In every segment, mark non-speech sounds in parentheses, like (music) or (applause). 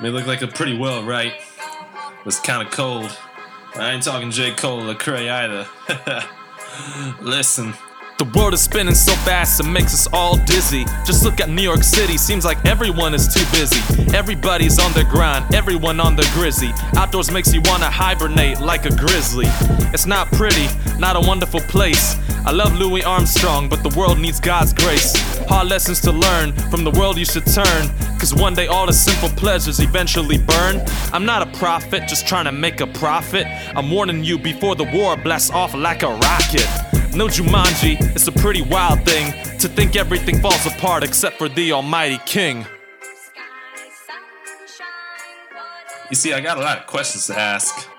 May look like a pretty well, right? It's kind of cold. I ain't talking J. Cole or Cray either. (laughs) Listen. The world is spinning so fast it makes us all dizzy. Just look at New York City, seems like everyone is too busy. Everybody's on their grind, everyone on their grizzy. Outdoors makes you wanna hibernate like a grizzly. It's not pretty, not a wonderful place. I love Louis Armstrong, but the world needs God's grace. Hard lessons to learn, from the world you should turn. Cause one day all the simple pleasures eventually burn. I'm not a prophet, just trying to make a profit. I'm warning you before the war blasts off like a rocket. No Jumanji, it's a pretty wild thing to think everything falls apart except for the Almighty King. You see, I got a lot of questions to ask.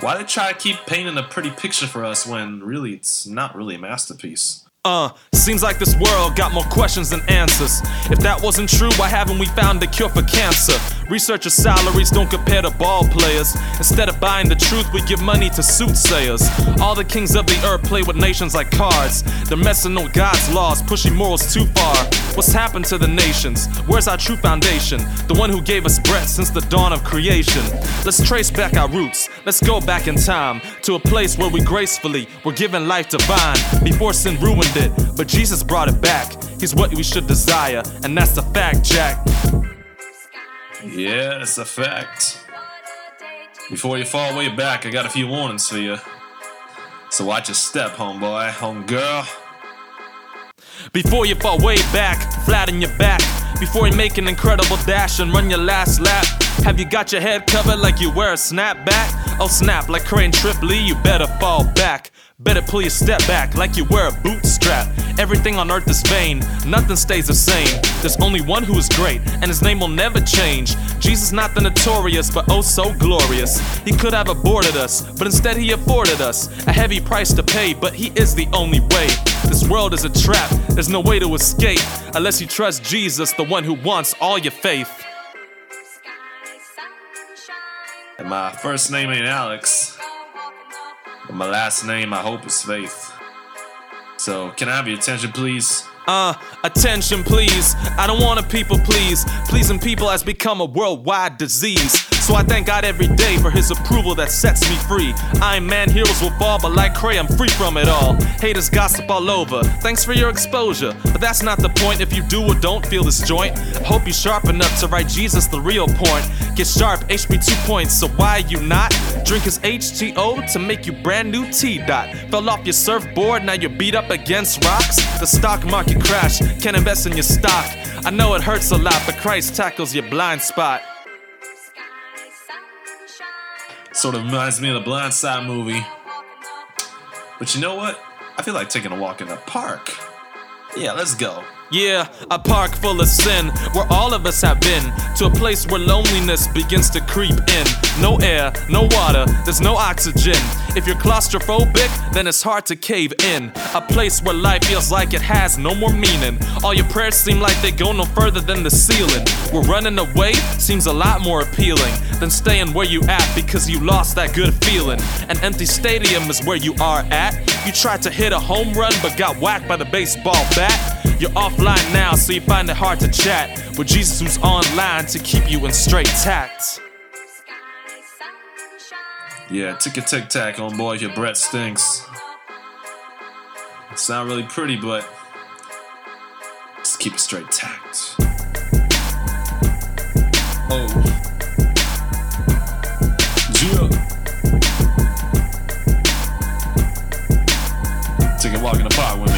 Why they try to keep painting a pretty picture for us when really it's not really a masterpiece? Uh, seems like this world got more questions than answers. If that wasn't true, why haven't we found a cure for cancer? Researchers' salaries don't compare to ball players. Instead of buying the truth, we give money to soothsayers. All the kings of the earth play with nations like cards. They're messing with God's laws, pushing morals too far. What's happened to the nations? Where's our true foundation? The one who gave us breath since the dawn of creation. Let's trace back our roots. Let's go back in time to a place where we gracefully were given life divine before sin ruined it, but Jesus brought it back. He's what we should desire, and that's the fact, Jack. Yeah, it's a fact. Before you fall way back, I got a few warnings for you. So watch your step, homeboy, homegirl. Before you fall way back, flat on your back. Before you make an incredible dash and run your last lap. Have you got your head covered like you wear a snapback? Oh, snap, like Crane Tripley, you better fall back. Better pull your step back like you wear a bootstrap. Everything on earth is vain, nothing stays the same. There's only one who is great, and his name will never change. Jesus, not the notorious, but oh so glorious. He could have aborted us, but instead he afforded us a heavy price to pay, but he is the only way. This world is a trap, there's no way to escape unless you trust Jesus, the one who wants all your faith. And my first name ain't Alex. But my last name, I hope, is Faith. So, can I have your attention, please? Uh, attention please. I don't wanna people please. Pleasing people has become a worldwide disease. So I thank God every day for his approval that sets me free. Iron Man heroes will fall, but like Cray, I'm free from it all. Haters gossip all over. Thanks for your exposure. But that's not the point if you do or don't feel this joint. I hope you're sharp enough to write Jesus the real point. Get sharp, HP 2 points, so why you not? Drink his H2O to make you brand new T dot. Fell off your surfboard, now you're beat up against rocks. The stock market crash, can't invest in your stock. I know it hurts a lot, but Christ tackles your blind spot. Sort of reminds me of the Blind Side movie. But you know what? I feel like taking a walk in the park. Yeah, let's go. Yeah, a park full of sin where all of us have been. To a place where loneliness begins to creep in. No air, no water, there's no oxygen. If you're claustrophobic, then it's hard to cave in. A place where life feels like it has no more meaning. All your prayers seem like they go no further than the ceiling. Where running away seems a lot more appealing than staying where you at because you lost that good feeling. An empty stadium is where you are at. You tried to hit a home run but got whacked by the baseball bat. You're offline now, so you find it hard to chat with Jesus who's online to keep you in straight tact. Yeah, tick a tick tack, boy, Your breath stinks. It's not really pretty, but just keep it straight tact. Oh. Yeah. Take a walk in the park with me.